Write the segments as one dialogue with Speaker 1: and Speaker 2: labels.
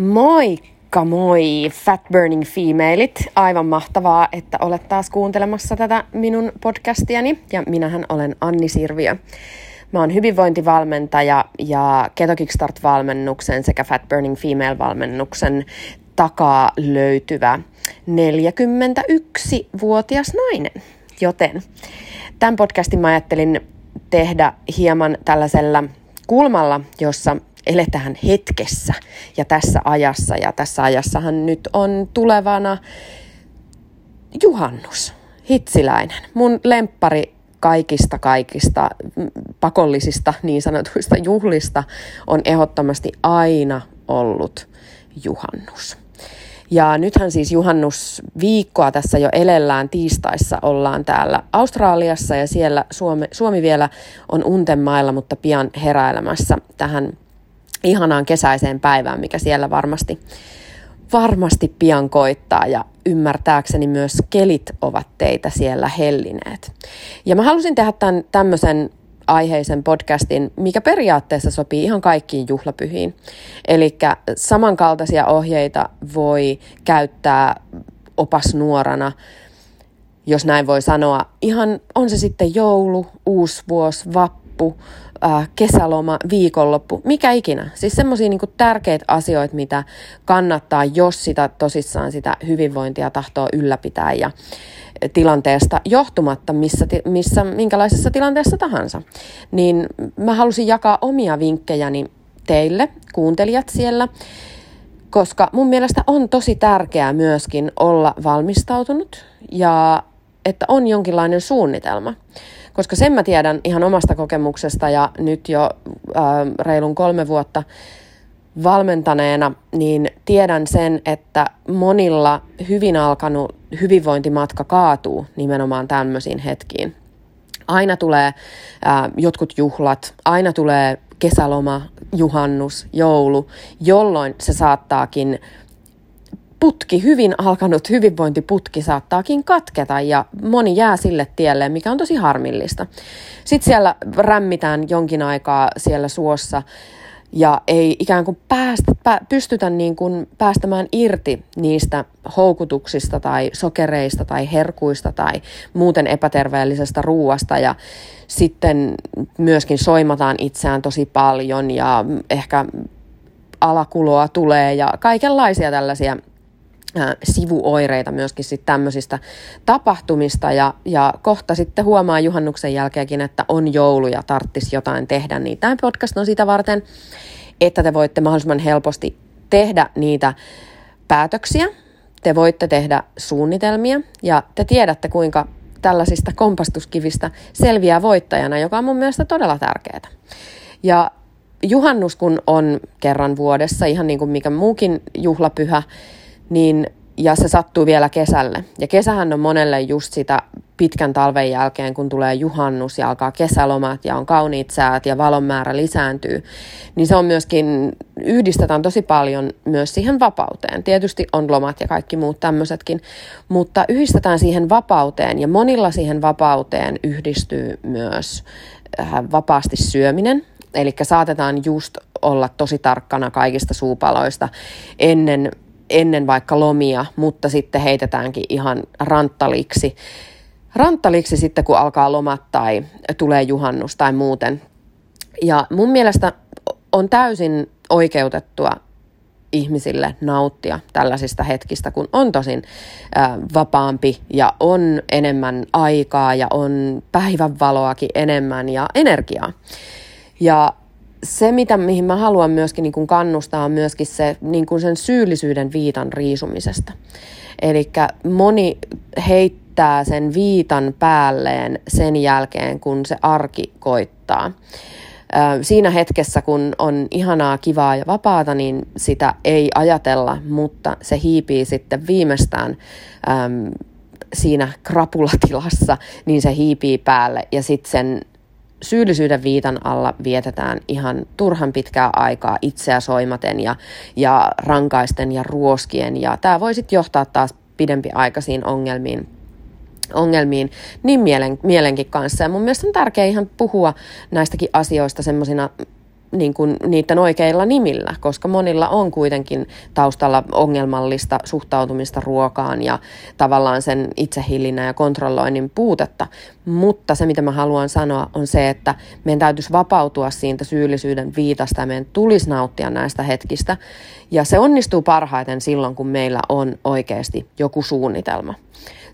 Speaker 1: Moikka moi, Fat Burning Femalei't. Aivan mahtavaa, että olet taas kuuntelemassa tätä minun podcastiani. Ja minähän olen Anni Sirviö. Mä oon hyvinvointivalmentaja ja Keto Kickstart-valmennuksen sekä Fat Burning Female-valmennuksen takaa löytyvä 41-vuotias nainen. Joten tämän podcastin mä ajattelin tehdä hieman tällaisella kulmalla, jossa eletään hetkessä ja tässä ajassa. Ja tässä ajassahan nyt on tulevana juhannus, hitsiläinen. Mun lemppari kaikista kaikista pakollisista niin sanotuista juhlista on ehdottomasti aina ollut juhannus. Ja nythän siis juhannusviikkoa tässä jo elellään tiistaissa ollaan täällä Australiassa ja siellä Suomi, Suomi vielä on untemailla, mutta pian heräilemässä tähän ihanaan kesäiseen päivään, mikä siellä varmasti, varmasti pian koittaa ja ymmärtääkseni myös kelit ovat teitä siellä hellineet. Ja mä halusin tehdä tämän tämmöisen aiheisen podcastin, mikä periaatteessa sopii ihan kaikkiin juhlapyhiin. Eli samankaltaisia ohjeita voi käyttää opasnuorana, jos näin voi sanoa. Ihan on se sitten joulu, uusi vuosi, vappu, äh, kesäloma, viikonloppu, mikä ikinä. Siis semmoisia niin tärkeitä asioita, mitä kannattaa, jos sitä tosissaan sitä hyvinvointia tahtoo ylläpitää ja tilanteesta johtumatta, missä, missä, minkälaisessa tilanteessa tahansa. Niin mä halusin jakaa omia vinkkejäni teille, kuuntelijat siellä, koska mun mielestä on tosi tärkeää myöskin olla valmistautunut ja että on jonkinlainen suunnitelma. Koska sen mä tiedän ihan omasta kokemuksesta ja nyt jo äh, reilun kolme vuotta valmentaneena, niin tiedän sen, että monilla hyvin alkanut hyvinvointimatka kaatuu nimenomaan tämmöisiin hetkiin. Aina tulee äh, jotkut juhlat, aina tulee kesäloma, juhannus, joulu, jolloin se saattaakin putki, hyvin alkanut hyvinvointiputki saattaakin katketa ja moni jää sille tielle, mikä on tosi harmillista. Sitten siellä rämmitään jonkin aikaa siellä suossa ja ei ikään kuin päästä, pä, pystytä niin kuin päästämään irti niistä houkutuksista tai sokereista tai herkuista tai muuten epäterveellisestä ruuasta ja sitten myöskin soimataan itseään tosi paljon ja ehkä alakuloa tulee ja kaikenlaisia tällaisia sivuoireita myöskin sit tämmöisistä tapahtumista ja, ja kohta sitten huomaa juhannuksen jälkeenkin, että on joulu ja tarttis jotain tehdä, niin tämä podcast on sitä varten, että te voitte mahdollisimman helposti tehdä niitä päätöksiä, te voitte tehdä suunnitelmia ja te tiedätte kuinka tällaisista kompastuskivistä selviää voittajana, joka on mun mielestä todella tärkeää. Ja juhannus kun on kerran vuodessa, ihan niin kuin mikä muukin juhlapyhä, niin, ja se sattuu vielä kesälle. Ja kesähän on monelle just sitä pitkän talven jälkeen, kun tulee juhannus ja alkaa kesälomat ja on kauniit säät ja valon määrä lisääntyy, niin se on myöskin, yhdistetään tosi paljon myös siihen vapauteen. Tietysti on lomat ja kaikki muut tämmöisetkin, mutta yhdistetään siihen vapauteen ja monilla siihen vapauteen yhdistyy myös äh, vapaasti syöminen. Eli saatetaan just olla tosi tarkkana kaikista suupaloista ennen ennen vaikka lomia, mutta sitten heitetäänkin ihan ranttaliksi. Ranttaliksi sitten, kun alkaa lomat tai tulee juhannus tai muuten. Ja mun mielestä on täysin oikeutettua ihmisille nauttia tällaisista hetkistä, kun on tosin äh, vapaampi ja on enemmän aikaa ja on päivänvaloakin enemmän ja energiaa. Ja se, mitä, mihin mä haluan myöskin niin kuin kannustaa, on myöskin se, niin kuin sen syyllisyyden viitan riisumisesta. Eli moni heittää sen viitan päälleen sen jälkeen, kun se arki koittaa. Siinä hetkessä, kun on ihanaa, kivaa ja vapaata, niin sitä ei ajatella, mutta se hiipii sitten viimeistään äm, siinä krapulatilassa, niin se hiipii päälle ja sitten sen syyllisyyden viitan alla vietetään ihan turhan pitkää aikaa itseä soimaten ja, ja rankaisten ja ruoskien. Ja tämä voi sitten johtaa taas pidempiaikaisiin ongelmiin ongelmiin niin mielen, mielenkin kanssa. Ja mun mielestä on tärkeää ihan puhua näistäkin asioista semmoisina niin kuin niiden oikeilla nimillä, koska monilla on kuitenkin taustalla ongelmallista suhtautumista ruokaan ja tavallaan sen itsehillinnän ja kontrolloinnin puutetta. Mutta se, mitä mä haluan sanoa, on se, että meidän täytyisi vapautua siitä syyllisyyden viitasta ja meidän tulisi nauttia näistä hetkistä. Ja se onnistuu parhaiten silloin, kun meillä on oikeasti joku suunnitelma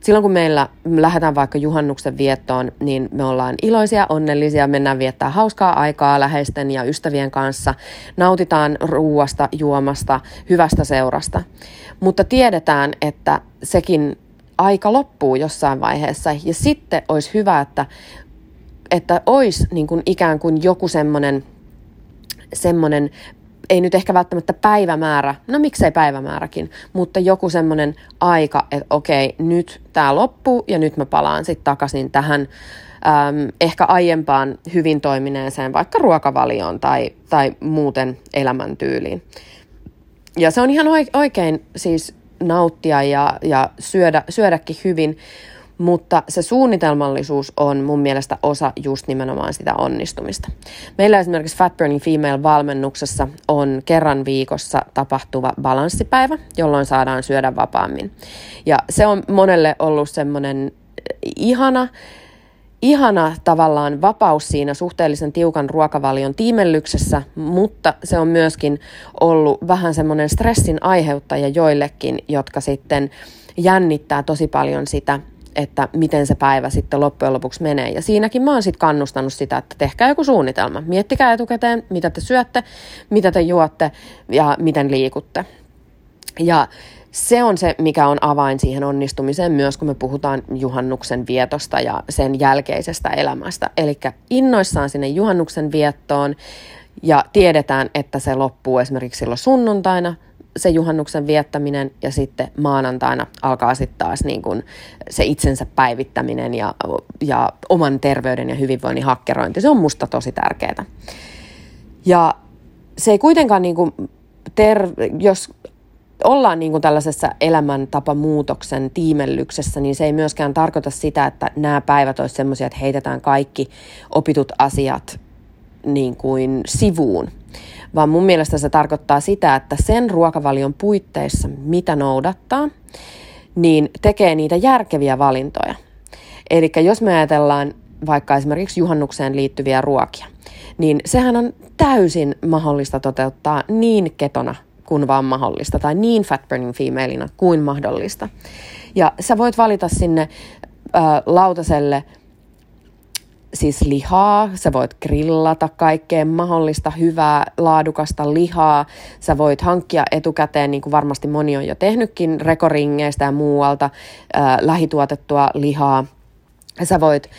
Speaker 1: silloin kun meillä lähdetään vaikka juhannuksen viettoon, niin me ollaan iloisia, onnellisia, mennään viettää hauskaa aikaa läheisten ja ystävien kanssa, nautitaan ruuasta, juomasta, hyvästä seurasta. Mutta tiedetään, että sekin aika loppuu jossain vaiheessa ja sitten olisi hyvä, että, että olisi niin kuin ikään kuin joku semmoinen semmoinen ei nyt ehkä välttämättä päivämäärä, no miksei päivämääräkin, mutta joku semmoinen aika, että okei, nyt tämä loppuu ja nyt mä palaan sitten takaisin tähän äm, ehkä aiempaan hyvin toimineeseen vaikka ruokavalioon tai, tai muuten elämäntyyliin. Ja se on ihan oikein siis nauttia ja, ja syödä, syödäkin hyvin, mutta se suunnitelmallisuus on mun mielestä osa just nimenomaan sitä onnistumista. Meillä esimerkiksi Fat Burning Female-valmennuksessa on kerran viikossa tapahtuva balanssipäivä, jolloin saadaan syödä vapaammin. Ja se on monelle ollut semmoinen ihana, ihana tavallaan vapaus siinä suhteellisen tiukan ruokavalion tiimellyksessä, mutta se on myöskin ollut vähän semmoinen stressin aiheuttaja joillekin, jotka sitten jännittää tosi paljon sitä, että miten se päivä sitten loppujen lopuksi menee. Ja siinäkin mä oon sitten kannustanut sitä, että tehkää joku suunnitelma. Miettikää etukäteen, mitä te syötte, mitä te juotte ja miten liikutte. Ja se on se, mikä on avain siihen onnistumiseen myös, kun me puhutaan juhannuksen vietosta ja sen jälkeisestä elämästä. Eli innoissaan sinne juhannuksen viettoon ja tiedetään, että se loppuu esimerkiksi silloin sunnuntaina se juhannuksen viettäminen ja sitten maanantaina alkaa sitten taas niin kuin se itsensä päivittäminen ja, ja oman terveyden ja hyvinvoinnin hakkerointi. Se on musta tosi tärkeää. Ja se ei kuitenkaan, niin kuin ter- jos ollaan niin kuin tällaisessa elämäntapamuutoksen tiimellyksessä, niin se ei myöskään tarkoita sitä, että nämä päivät olisi sellaisia, että heitetään kaikki opitut asiat niin kuin sivuun vaan mun mielestä se tarkoittaa sitä, että sen ruokavalion puitteissa, mitä noudattaa, niin tekee niitä järkeviä valintoja. Eli jos me ajatellaan vaikka esimerkiksi juhannukseen liittyviä ruokia, niin sehän on täysin mahdollista toteuttaa niin ketona kuin vaan mahdollista, tai niin fat burning femaleina kuin mahdollista. Ja sä voit valita sinne äh, lautaselle siis lihaa, sä voit grillata kaikkea mahdollista hyvää, laadukasta lihaa, sä voit hankkia etukäteen, niin kuin varmasti moni on jo tehnytkin, rekoringeistä ja muualta, äh, lähituotettua lihaa, sä voit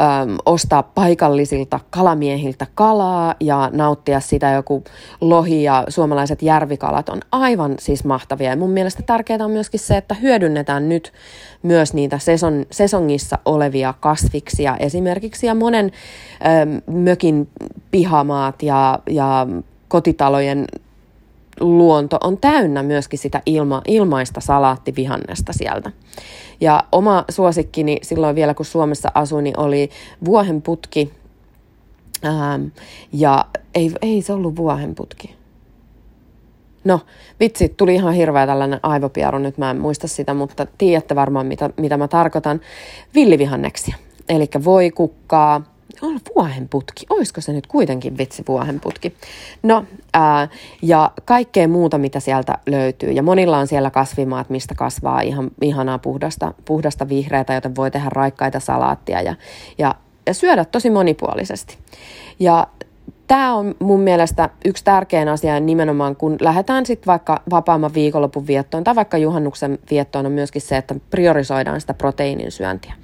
Speaker 1: äm, ostaa paikallisilta kalamiehiltä kalaa ja nauttia sitä joku lohi ja suomalaiset järvikalat on aivan siis mahtavia. Ja mun mielestä tärkeää on myöskin se, että hyödynnetään nyt myös niitä seson, sesongissa olevia kasviksia esimerkiksi ja monen äm, mökin pihamaat ja, ja kotitalojen luonto on täynnä myöskin sitä ilma, ilmaista salaattivihannesta sieltä. Ja oma suosikkini silloin vielä, kun Suomessa asuin, niin oli vuohenputki. Ähm, ja ei, ei se ollut vuohenputki. No, vitsi, tuli ihan hirveä tällainen aivopieru, nyt mä en muista sitä, mutta tiedätte varmaan, mitä, mitä mä tarkoitan. Villivihanneksia. Eli voi kukkaa, on vuohenputki. Olisiko se nyt kuitenkin vitsi vuohenputki? No, ää, ja kaikkea muuta, mitä sieltä löytyy. Ja monilla on siellä kasvimaat, mistä kasvaa ihan ihanaa puhdasta, puhdasta vihreätä, joten voi tehdä raikkaita salaattia ja, ja, ja syödä tosi monipuolisesti. Ja tämä on mun mielestä yksi tärkein asia nimenomaan, kun lähdetään sitten vaikka vapaamman viikonlopun viettoon tai vaikka juhannuksen viettoon on myöskin se, että priorisoidaan sitä proteiinin syöntiä.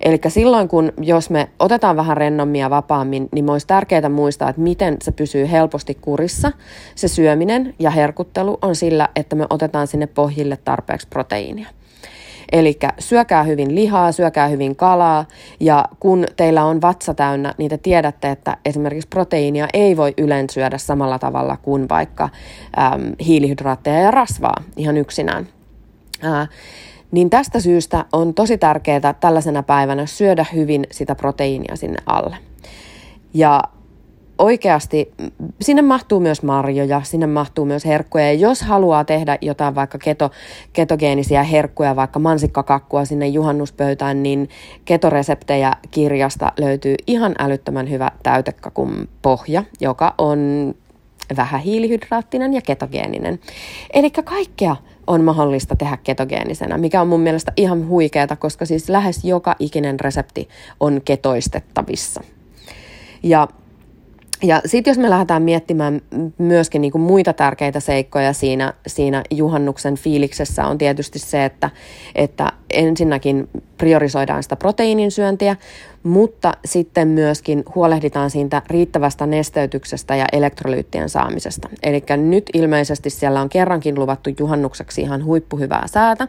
Speaker 1: Eli silloin, kun jos me otetaan vähän rennommin ja vapaammin, niin olisi tärkeää muistaa, että miten se pysyy helposti kurissa. Se syöminen ja herkuttelu on sillä, että me otetaan sinne pohjille tarpeeksi proteiinia. Eli syökää hyvin lihaa, syökää hyvin kalaa ja kun teillä on vatsa täynnä, niin te tiedätte, että esimerkiksi proteiinia ei voi yleensä syödä samalla tavalla kuin vaikka äm, hiilihydraatteja ja rasvaa ihan yksinään. Ää, niin tästä syystä on tosi tärkeää tällaisena päivänä syödä hyvin sitä proteiinia sinne alle. Ja oikeasti, sinne mahtuu myös marjoja, sinne mahtuu myös herkkuja. Ja jos haluaa tehdä jotain vaikka keto, ketogeenisiä herkkuja, vaikka mansikkakakkua sinne juhannuspöytään, niin ketoreseptejä kirjasta löytyy ihan älyttömän hyvä täytekakun pohja, joka on vähän hiilihydraattinen ja ketogeeninen. Eli kaikkea on mahdollista tehdä ketogeenisenä, mikä on mun mielestä ihan huikeeta, koska siis lähes joka ikinen resepti on ketoistettavissa. Ja ja sitten jos me lähdetään miettimään myöskin niin kuin muita tärkeitä seikkoja siinä, siinä juhannuksen fiiliksessä on tietysti se, että, että ensinnäkin priorisoidaan sitä proteiinin syöntiä, mutta sitten myöskin huolehditaan siitä riittävästä nesteytyksestä ja elektrolyyttien saamisesta. Eli nyt ilmeisesti siellä on kerrankin luvattu juhannukseksi ihan huippuhyvää säätä,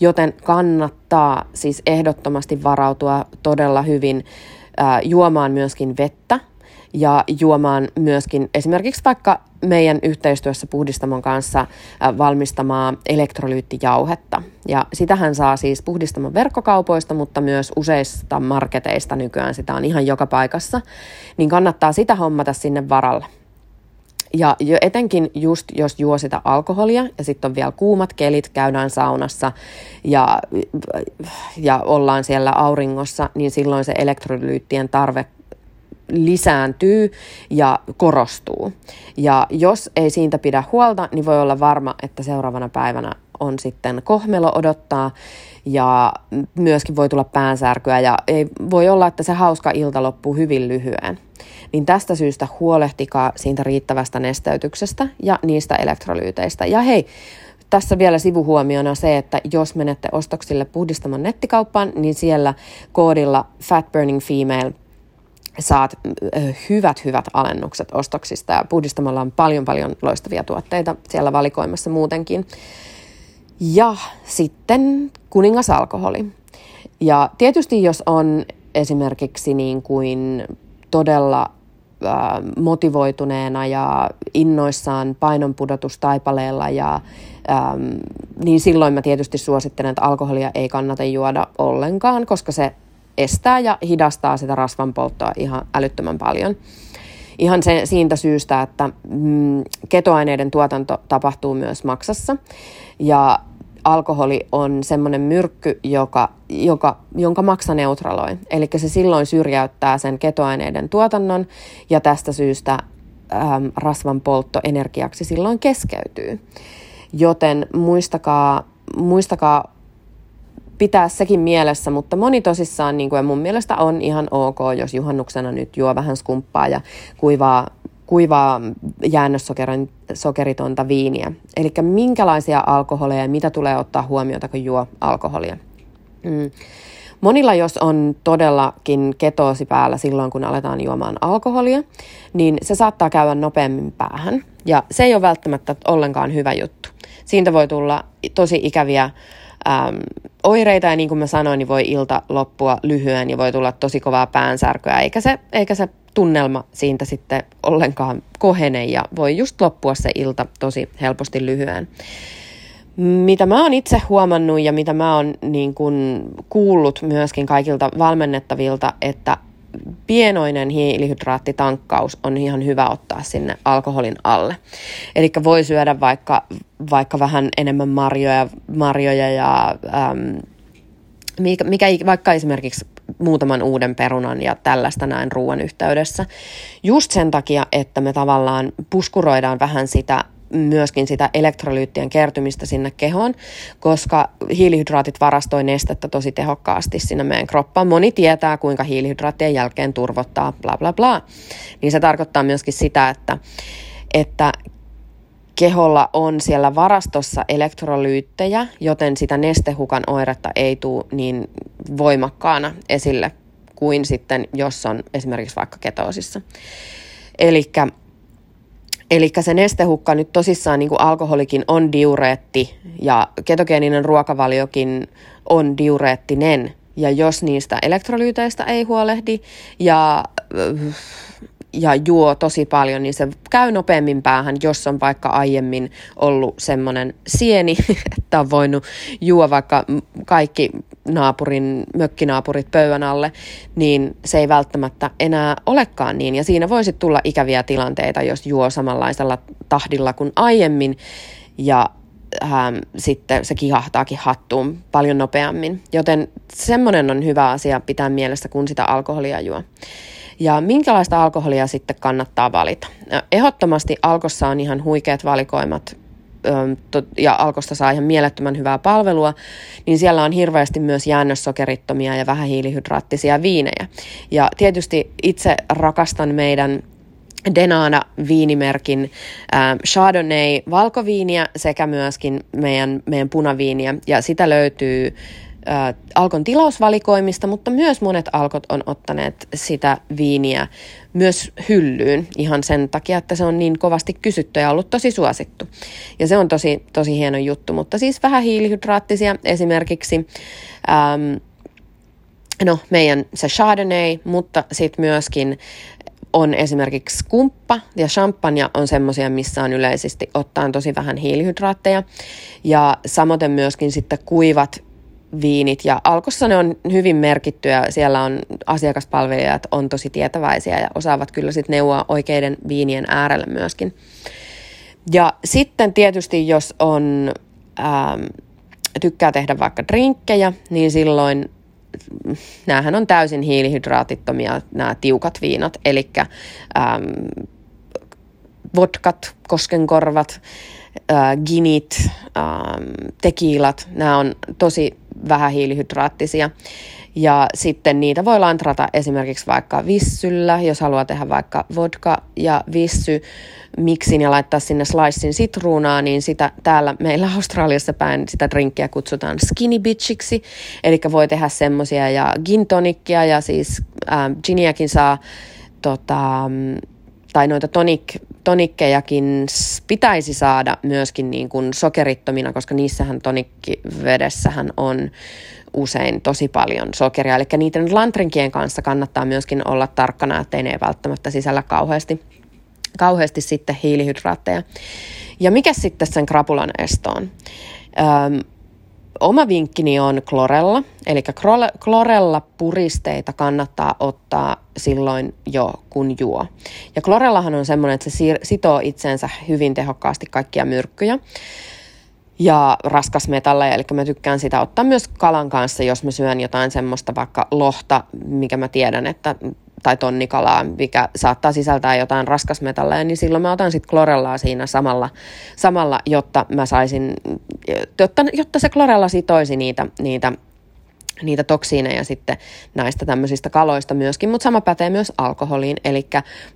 Speaker 1: joten kannattaa siis ehdottomasti varautua todella hyvin juomaan myöskin vettä, ja juomaan myöskin esimerkiksi vaikka meidän yhteistyössä puhdistamon kanssa valmistamaa elektrolyyttijauhetta. Ja sitähän saa siis puhdistamon verkkokaupoista, mutta myös useista marketeista nykyään sitä on ihan joka paikassa. Niin kannattaa sitä hommata sinne varalle. Ja etenkin just jos juo sitä alkoholia ja sitten on vielä kuumat kelit, käydään saunassa ja, ja ollaan siellä auringossa, niin silloin se elektrolyyttien tarve lisääntyy ja korostuu. Ja jos ei siitä pidä huolta, niin voi olla varma, että seuraavana päivänä on sitten kohmelo odottaa ja myöskin voi tulla päänsärkyä ja ei, voi olla, että se hauska ilta loppuu hyvin lyhyen. Niin tästä syystä huolehtikaa siitä riittävästä nesteytyksestä ja niistä elektrolyyteistä. Ja hei, tässä vielä sivuhuomiona se, että jos menette ostoksille puhdistamon nettikauppaan, niin siellä koodilla Fat Burning Female – saat hyvät, hyvät alennukset ostoksista ja puhdistamalla on paljon, paljon loistavia tuotteita siellä valikoimassa muutenkin. Ja sitten kuningasalkoholi. Ja tietysti jos on esimerkiksi niin kuin todella motivoituneena ja innoissaan painonpudotustaipaleella ja ähm, niin silloin mä tietysti suosittelen, että alkoholia ei kannata juoda ollenkaan, koska se estää ja hidastaa sitä rasvan polttoa ihan älyttömän paljon. Ihan se, siitä syystä, että mm, ketoaineiden tuotanto tapahtuu myös maksassa ja alkoholi on semmoinen myrkky, joka, joka, jonka maksa neutraloi. Eli se silloin syrjäyttää sen ketoaineiden tuotannon ja tästä syystä äm, rasvan poltto energiaksi silloin keskeytyy. Joten muistakaa, muistakaa pitää sekin mielessä, mutta moni tosissaan niin kuin, mun mielestä on ihan ok, jos juhannuksena nyt juo vähän skumppaa ja kuivaa, kuivaa jäännössokeritonta viiniä. Eli minkälaisia alkoholeja ja mitä tulee ottaa huomiota, kun juo alkoholia. Mm. Monilla, jos on todellakin ketoosi päällä silloin, kun aletaan juomaan alkoholia, niin se saattaa käydä nopeammin päähän. Ja se ei ole välttämättä ollenkaan hyvä juttu. Siitä voi tulla tosi ikäviä äm, oireita ja niin kuin mä sanoin, niin voi ilta loppua lyhyen ja voi tulla tosi kovaa päänsärkyä, eikä se, eikä se tunnelma siitä sitten ollenkaan kohene ja voi just loppua se ilta tosi helposti lyhyen. Mitä mä oon itse huomannut ja mitä mä oon niin kuullut myöskin kaikilta valmennettavilta, että pienoinen hiilihydraattitankkaus on ihan hyvä ottaa sinne alkoholin alle. Eli voi syödä vaikka, vaikka vähän enemmän marjoja, marjoja ja äm, mikä, mikä, vaikka esimerkiksi muutaman uuden perunan ja tällaista näin ruoan yhteydessä. Just sen takia, että me tavallaan puskuroidaan vähän sitä myöskin sitä elektrolyyttien kertymistä sinne kehoon, koska hiilihydraatit varastoi nestettä tosi tehokkaasti sinne meidän kroppaan. Moni tietää, kuinka hiilihydraattien jälkeen turvottaa, bla bla bla. Niin se tarkoittaa myöskin sitä, että, että keholla on siellä varastossa elektrolyyttejä, joten sitä nestehukan oiretta ei tule niin voimakkaana esille kuin sitten, jos on esimerkiksi vaikka ketoosissa. Eli Eli se nestehukka nyt tosissaan, niin kuin alkoholikin on diureetti ja ketogeeninen ruokavaliokin on diureettinen. Ja jos niistä elektrolyyteistä ei huolehdi ja ja juo tosi paljon, niin se käy nopeammin päähän, jos on vaikka aiemmin ollut semmoinen sieni, että on voinut juo vaikka kaikki naapurin, mökkinaapurit pöydän alle, niin se ei välttämättä enää olekaan niin. Ja siinä voisi tulla ikäviä tilanteita, jos juo samanlaisella tahdilla kuin aiemmin, ja ähm, sitten se kihahtaakin hattuun paljon nopeammin. Joten semmoinen on hyvä asia pitää mielessä, kun sitä alkoholia juo. Ja minkälaista alkoholia sitten kannattaa valita? Ehdottomasti alkossa on ihan huikeat valikoimat ja Alkosta saa ihan mielettömän hyvää palvelua, niin siellä on hirveästi myös jäännössokerittomia ja vähähiilihydraattisia viinejä. Ja tietysti itse rakastan meidän Denana viinimerkin äh, Chardonnay valkoviiniä sekä myöskin meidän, meidän punaviiniä ja sitä löytyy äh, Alkon tilausvalikoimista, mutta myös monet Alkot on ottaneet sitä viiniä myös hyllyyn ihan sen takia, että se on niin kovasti kysytty ja ollut tosi suosittu. Ja se on tosi, tosi hieno juttu, mutta siis vähän hiilihydraattisia esimerkiksi ähm, no meidän se Chardonnay, mutta sitten myöskin on esimerkiksi kumppa ja champagne on semmoisia, missä on yleisesti ottaen tosi vähän hiilihydraatteja. Ja samoin myöskin sitten kuivat viinit ja alkossa ne on hyvin merkittyjä. Siellä on asiakaspalvelijat on tosi tietäväisiä ja osaavat kyllä sitten neuvoa oikeiden viinien äärellä myöskin. Ja sitten tietysti jos on, ähm, tykkää tehdä vaikka drinkkejä, niin silloin näähän on täysin hiilihydraatittomia nämä tiukat viinat, eli ähm, vodkat, koskenkorvat, äh, ginit, ähm, tekiilat, nämä on tosi vähähiilihydraattisia. Ja sitten niitä voi lantrata esimerkiksi vaikka vissyllä, jos haluaa tehdä vaikka vodka ja vissy miksin ja laittaa sinne slicein sitruunaa, niin sitä täällä meillä Australiassa päin sitä drinkkiä kutsutaan skinny bitchiksi, eli voi tehdä semmosia ja gin tonikkia ja siis äh, giniäkin saa tota, tai noita tonik, tonikkejakin pitäisi saada myöskin niin kuin sokerittomina, koska niissähän tonikkivedessähän on usein tosi paljon sokeria. Eli niiden lantrinkien kanssa kannattaa myöskin olla tarkkana, ettei ne välttämättä sisällä kauheasti, kauheasti sitten hiilihydraatteja. Ja mikä sitten sen krapulan estoon? Öm, oma vinkkini on klorella, eli klorella puristeita kannattaa ottaa silloin jo kun juo. Ja klorellahan on semmoinen, että se sitoo itseensä hyvin tehokkaasti kaikkia myrkkyjä ja raskasmetalleja, eli mä tykkään sitä ottaa myös kalan kanssa, jos mä syön jotain semmoista vaikka lohta, mikä mä tiedän, että tai tonnikalaa, mikä saattaa sisältää jotain raskasmetalleja, niin silloin mä otan sitten klorellaa siinä samalla, samalla jotta mä saisin, jotta, jotta se klorella sitoisi niitä, niitä niitä toksiineja sitten näistä tämmöisistä kaloista myöskin, mutta sama pätee myös alkoholiin, eli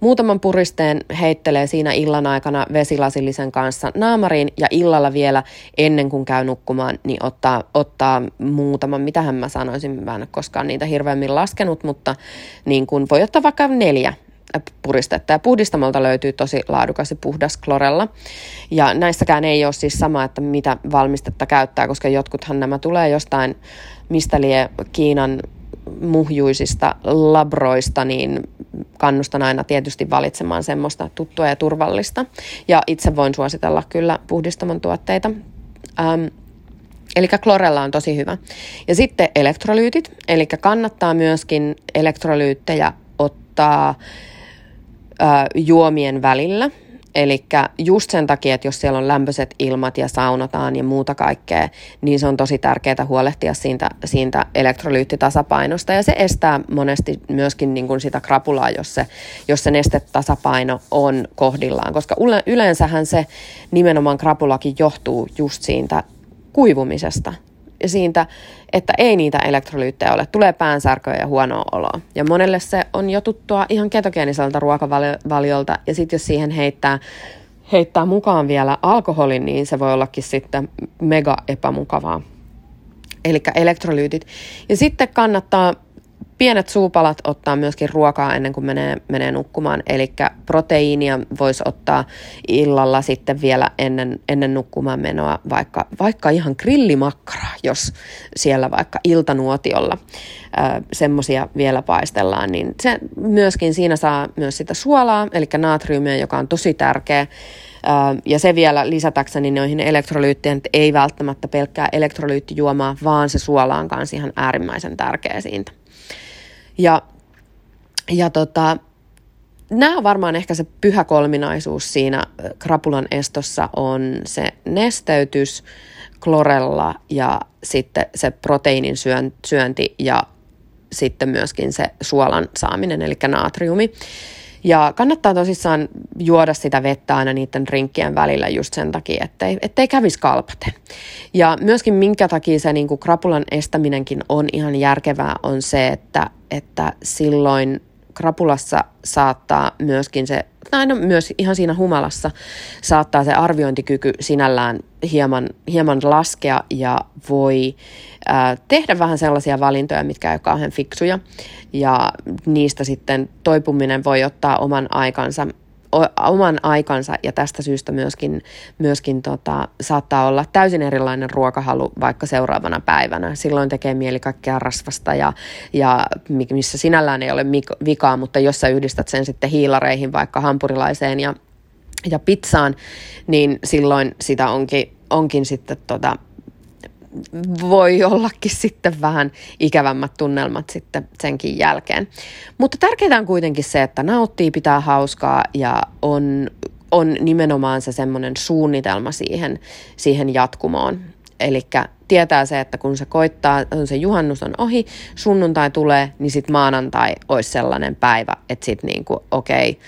Speaker 1: muutaman puristeen heittelee siinä illan aikana vesilasillisen kanssa naamariin ja illalla vielä ennen kuin käy nukkumaan, niin ottaa, ottaa muutaman, mitähän mä sanoisin, mä en ole koskaan niitä hirveämmin laskenut, mutta niin kuin voi ottaa vaikka neljä puristetta. Ja puhdistamolta löytyy tosi laadukas ja puhdas klorella. Ja näissäkään ei ole siis sama, että mitä valmistetta käyttää, koska jotkuthan nämä tulee jostain mistä lie Kiinan muhjuisista labroista, niin kannustan aina tietysti valitsemaan semmoista tuttua ja turvallista. Ja itse voin suositella kyllä puhdistamon tuotteita. Ähm, Eli klorella on tosi hyvä. Ja sitten elektrolyytit, eli kannattaa myöskin elektrolyyttejä ottaa äh, juomien välillä. Eli just sen takia, että jos siellä on lämpöiset ilmat ja saunotaan ja muuta kaikkea, niin se on tosi tärkeää huolehtia siitä, siitä elektrolyyttitasapainosta. Ja se estää monesti myöskin niin kuin sitä krapulaa, jos se, jos se nestetasapaino on kohdillaan. Koska yleensähän se nimenomaan krapulakin johtuu just siitä kuivumisesta siitä, että ei niitä elektrolyyttejä ole. Tulee päänsärköä ja huonoa oloa. Ja monelle se on jo tuttua ihan ketogeeniselta ruokavaliolta. Ja sitten jos siihen heittää, heittää mukaan vielä alkoholin, niin se voi ollakin sitten mega epämukavaa. Eli elektrolyytit. Ja sitten kannattaa pienet suupalat ottaa myöskin ruokaa ennen kuin menee, menee nukkumaan, eli proteiinia voisi ottaa illalla sitten vielä ennen, ennen nukkumaan menoa, vaikka, vaikka ihan grillimakkaraa, jos siellä vaikka iltanuotiolla semmoisia vielä paistellaan, niin se myöskin siinä saa myös sitä suolaa, eli natriumia, joka on tosi tärkeä, ja se vielä lisätäkseni noihin elektrolyytteihin, että ei välttämättä pelkkää elektrolyyttijuomaa, vaan se suola on kanssa ihan äärimmäisen tärkeä siitä. Ja, ja tota, nämä on varmaan ehkä se pyhä kolminaisuus siinä krapulan estossa on se nesteytys, klorella ja sitten se proteiinin syönti ja sitten myöskin se suolan saaminen, eli natriumi. Ja kannattaa tosissaan juoda sitä vettä aina niiden rinkkien välillä just sen takia, ettei, ettei kävisi kalpaten. Ja myöskin minkä takia se niin kuin krapulan estäminenkin on ihan järkevää on se, että, että silloin krapulassa saattaa myöskin se, tai no myös ihan siinä humalassa, saattaa se arviointikyky sinällään hieman, hieman laskea ja voi äh, tehdä vähän sellaisia valintoja, mitkä ei ole kauhean fiksuja. Ja niistä sitten toipuminen voi ottaa oman aikansa oman aikansa ja tästä syystä myöskin, myöskin tota, saattaa olla täysin erilainen ruokahalu vaikka seuraavana päivänä. Silloin tekee mieli kaikkea rasvasta ja, ja missä sinällään ei ole vikaa, mutta jos sä yhdistät sen sitten hiilareihin vaikka hampurilaiseen ja, ja pizzaan, niin silloin sitä onkin, onkin sitten tota, voi ollakin sitten vähän ikävämmät tunnelmat sitten senkin jälkeen. Mutta tärkeintä on kuitenkin se, että nauttii, pitää hauskaa ja on, on nimenomaan se semmoinen suunnitelma siihen, siihen jatkumoon. Eli tietää se, että kun se koittaa, on se juhannus on ohi, sunnuntai tulee, niin sitten maanantai olisi sellainen päivä, että sitten niinku, okei, okay,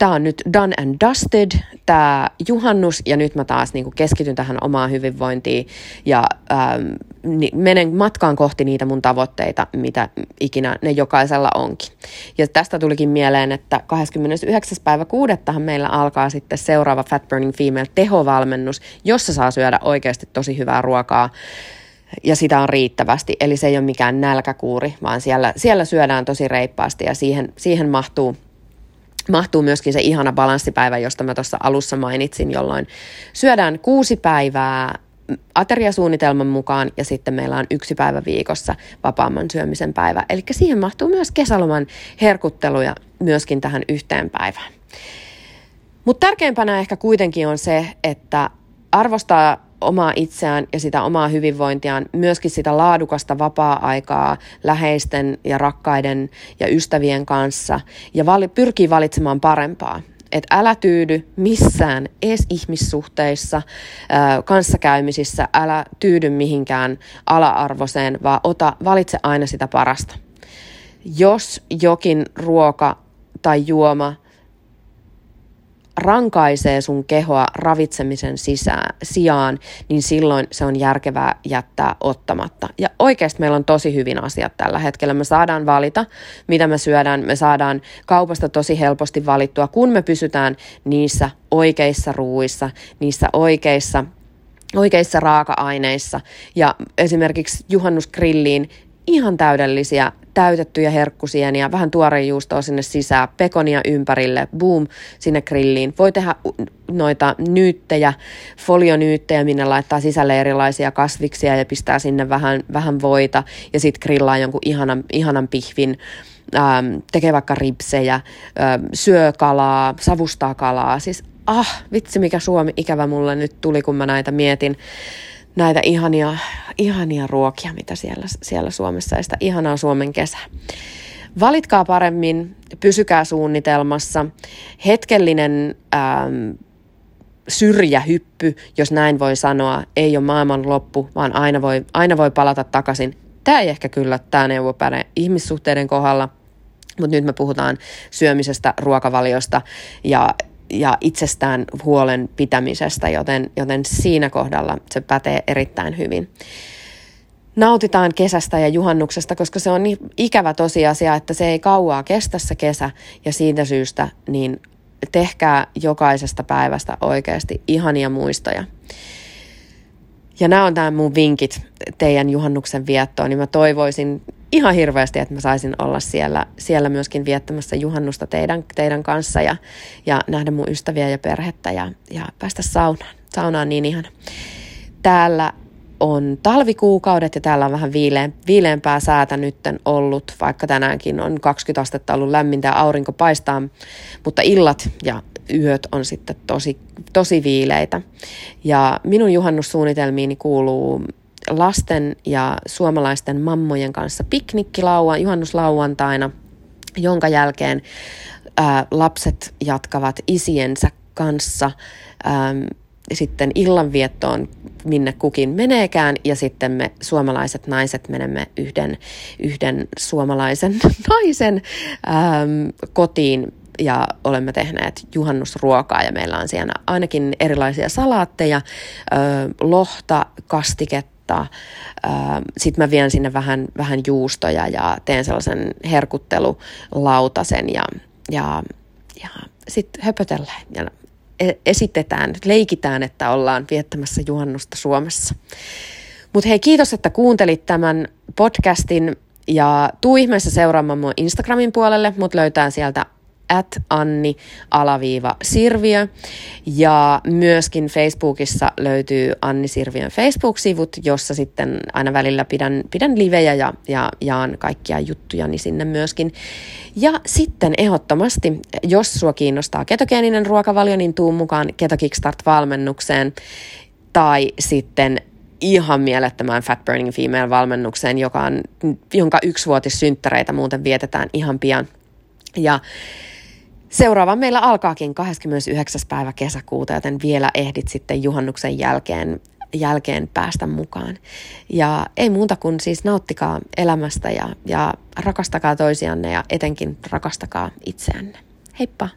Speaker 1: tämä on nyt done and dusted, tämä juhannus, ja nyt mä taas niin kuin keskityn tähän omaan hyvinvointiin ja ähm, niin menen matkaan kohti niitä mun tavoitteita, mitä ikinä ne jokaisella onkin. Ja tästä tulikin mieleen, että 29. päivä kuudettahan meillä alkaa sitten seuraava Fat Burning Female tehovalmennus, jossa saa syödä oikeasti tosi hyvää ruokaa ja sitä on riittävästi. Eli se ei ole mikään nälkäkuuri, vaan siellä, siellä syödään tosi reippaasti ja siihen, siihen mahtuu – mahtuu myöskin se ihana balanssipäivä, josta mä tuossa alussa mainitsin, jolloin syödään kuusi päivää ateriasuunnitelman mukaan ja sitten meillä on yksi päivä viikossa vapaamman syömisen päivä. Eli siihen mahtuu myös kesäloman herkutteluja myöskin tähän yhteen päivään. Mutta tärkeimpänä ehkä kuitenkin on se, että arvostaa omaa itseään ja sitä omaa hyvinvointiaan, myöskin sitä laadukasta vapaa-aikaa läheisten ja rakkaiden ja ystävien kanssa ja vali, pyrkii valitsemaan parempaa. Et älä tyydy missään edes ihmissuhteissa, kanssakäymisissä, älä tyydy mihinkään ala-arvoiseen, vaan ota, valitse aina sitä parasta. Jos jokin ruoka tai juoma rankaisee sun kehoa ravitsemisen sisään, sijaan, niin silloin se on järkevää jättää ottamatta. Ja oikeasti meillä on tosi hyvin asiat tällä hetkellä. Me saadaan valita, mitä me syödään. Me saadaan kaupasta tosi helposti valittua, kun me pysytään niissä oikeissa ruuissa, niissä oikeissa oikeissa raaka-aineissa. Ja esimerkiksi juhannusgrilliin ihan täydellisiä täytettyjä herkkusieniä, vähän tuorejuustoa sinne sisään, pekonia ympärille, boom, sinne grilliin. Voi tehdä noita nyyttejä, folionyyttejä, minne laittaa sisälle erilaisia kasviksia ja pistää sinne vähän, vähän voita ja sitten grillaa jonkun ihanan, ihanan pihvin. Ähm, tekee vaikka ripsejä, ähm, syö kalaa, savustaa kalaa. Siis ah, vitsi mikä Suomi ikävä mulle nyt tuli, kun mä näitä mietin näitä ihania, ihania ruokia, mitä siellä, siellä Suomessa ja sitä ihanaa Suomen kesää. Valitkaa paremmin, pysykää suunnitelmassa. Hetkellinen ähm, syrjähyppy, jos näin voi sanoa, ei ole maailman loppu, vaan aina voi, aina voi palata takaisin. Tämä ei ehkä kyllä tämä neuvo päde ihmissuhteiden kohdalla, mutta nyt me puhutaan syömisestä, ruokavaliosta ja ja itsestään huolen pitämisestä, joten, joten siinä kohdalla se pätee erittäin hyvin. Nautitaan kesästä ja juhannuksesta, koska se on niin ikävä tosiasia, että se ei kauaa kestä se kesä ja siitä syystä niin tehkää jokaisesta päivästä oikeasti ihania muistoja. Ja nämä on tämä mun vinkit teidän juhannuksen viettoon, niin mä toivoisin ihan hirveästi, että mä saisin olla siellä, siellä myöskin viettämässä juhannusta teidän, teidän kanssa ja, ja nähdä mun ystäviä ja perhettä ja, ja päästä saunaan. Sauna on niin ihana. Täällä on talvikuukaudet ja täällä on vähän viileän, viileämpää säätä nytten ollut, vaikka tänäänkin on 20 astetta ollut lämmintä ja aurinko paistaa, mutta illat ja yöt on sitten tosi, tosi viileitä. Ja minun juhannussuunnitelmiini kuuluu lasten ja suomalaisten mammojen kanssa piknikkilauan, juhannuslauantaina, jonka jälkeen ää, lapset jatkavat isiensä kanssa ää, sitten illanviettoon, minne kukin meneekään, ja sitten me suomalaiset naiset menemme yhden, yhden suomalaisen naisen ää, kotiin ja olemme tehneet juhannusruokaa ja meillä on siellä ainakin erilaisia salaatteja, lohta, kastiketta, sitten mä vien sinne vähän, vähän juustoja ja teen sellaisen herkuttelulautasen ja, ja, ja sitten höpötellään ja e, esitetään, leikitään, että ollaan viettämässä juhannusta Suomessa. Mutta hei, kiitos, että kuuntelit tämän podcastin ja tuu ihmeessä seuraamaan mun Instagramin puolelle. Mut löytää sieltä at Anni alaviiva Sirviö. Ja myöskin Facebookissa löytyy Anni Sirviön Facebook-sivut, jossa sitten aina välillä pidän, pidän livejä ja, ja jaan kaikkia juttujani sinne myöskin. Ja sitten ehdottomasti, jos sua kiinnostaa ketogeeninen ruokavalio, niin tuu mukaan Keto Kickstart-valmennukseen tai sitten ihan mielettömään Fat Burning Female-valmennukseen, joka on, jonka yksivuotissynttäreitä muuten vietetään ihan pian. Ja Seuraava meillä alkaakin 29. päivä kesäkuuta, joten vielä ehdit sitten juhannuksen jälkeen, jälkeen päästä mukaan. Ja ei muuta kuin siis nauttikaa elämästä ja, ja rakastakaa toisianne ja etenkin rakastakaa itseänne. Heippa!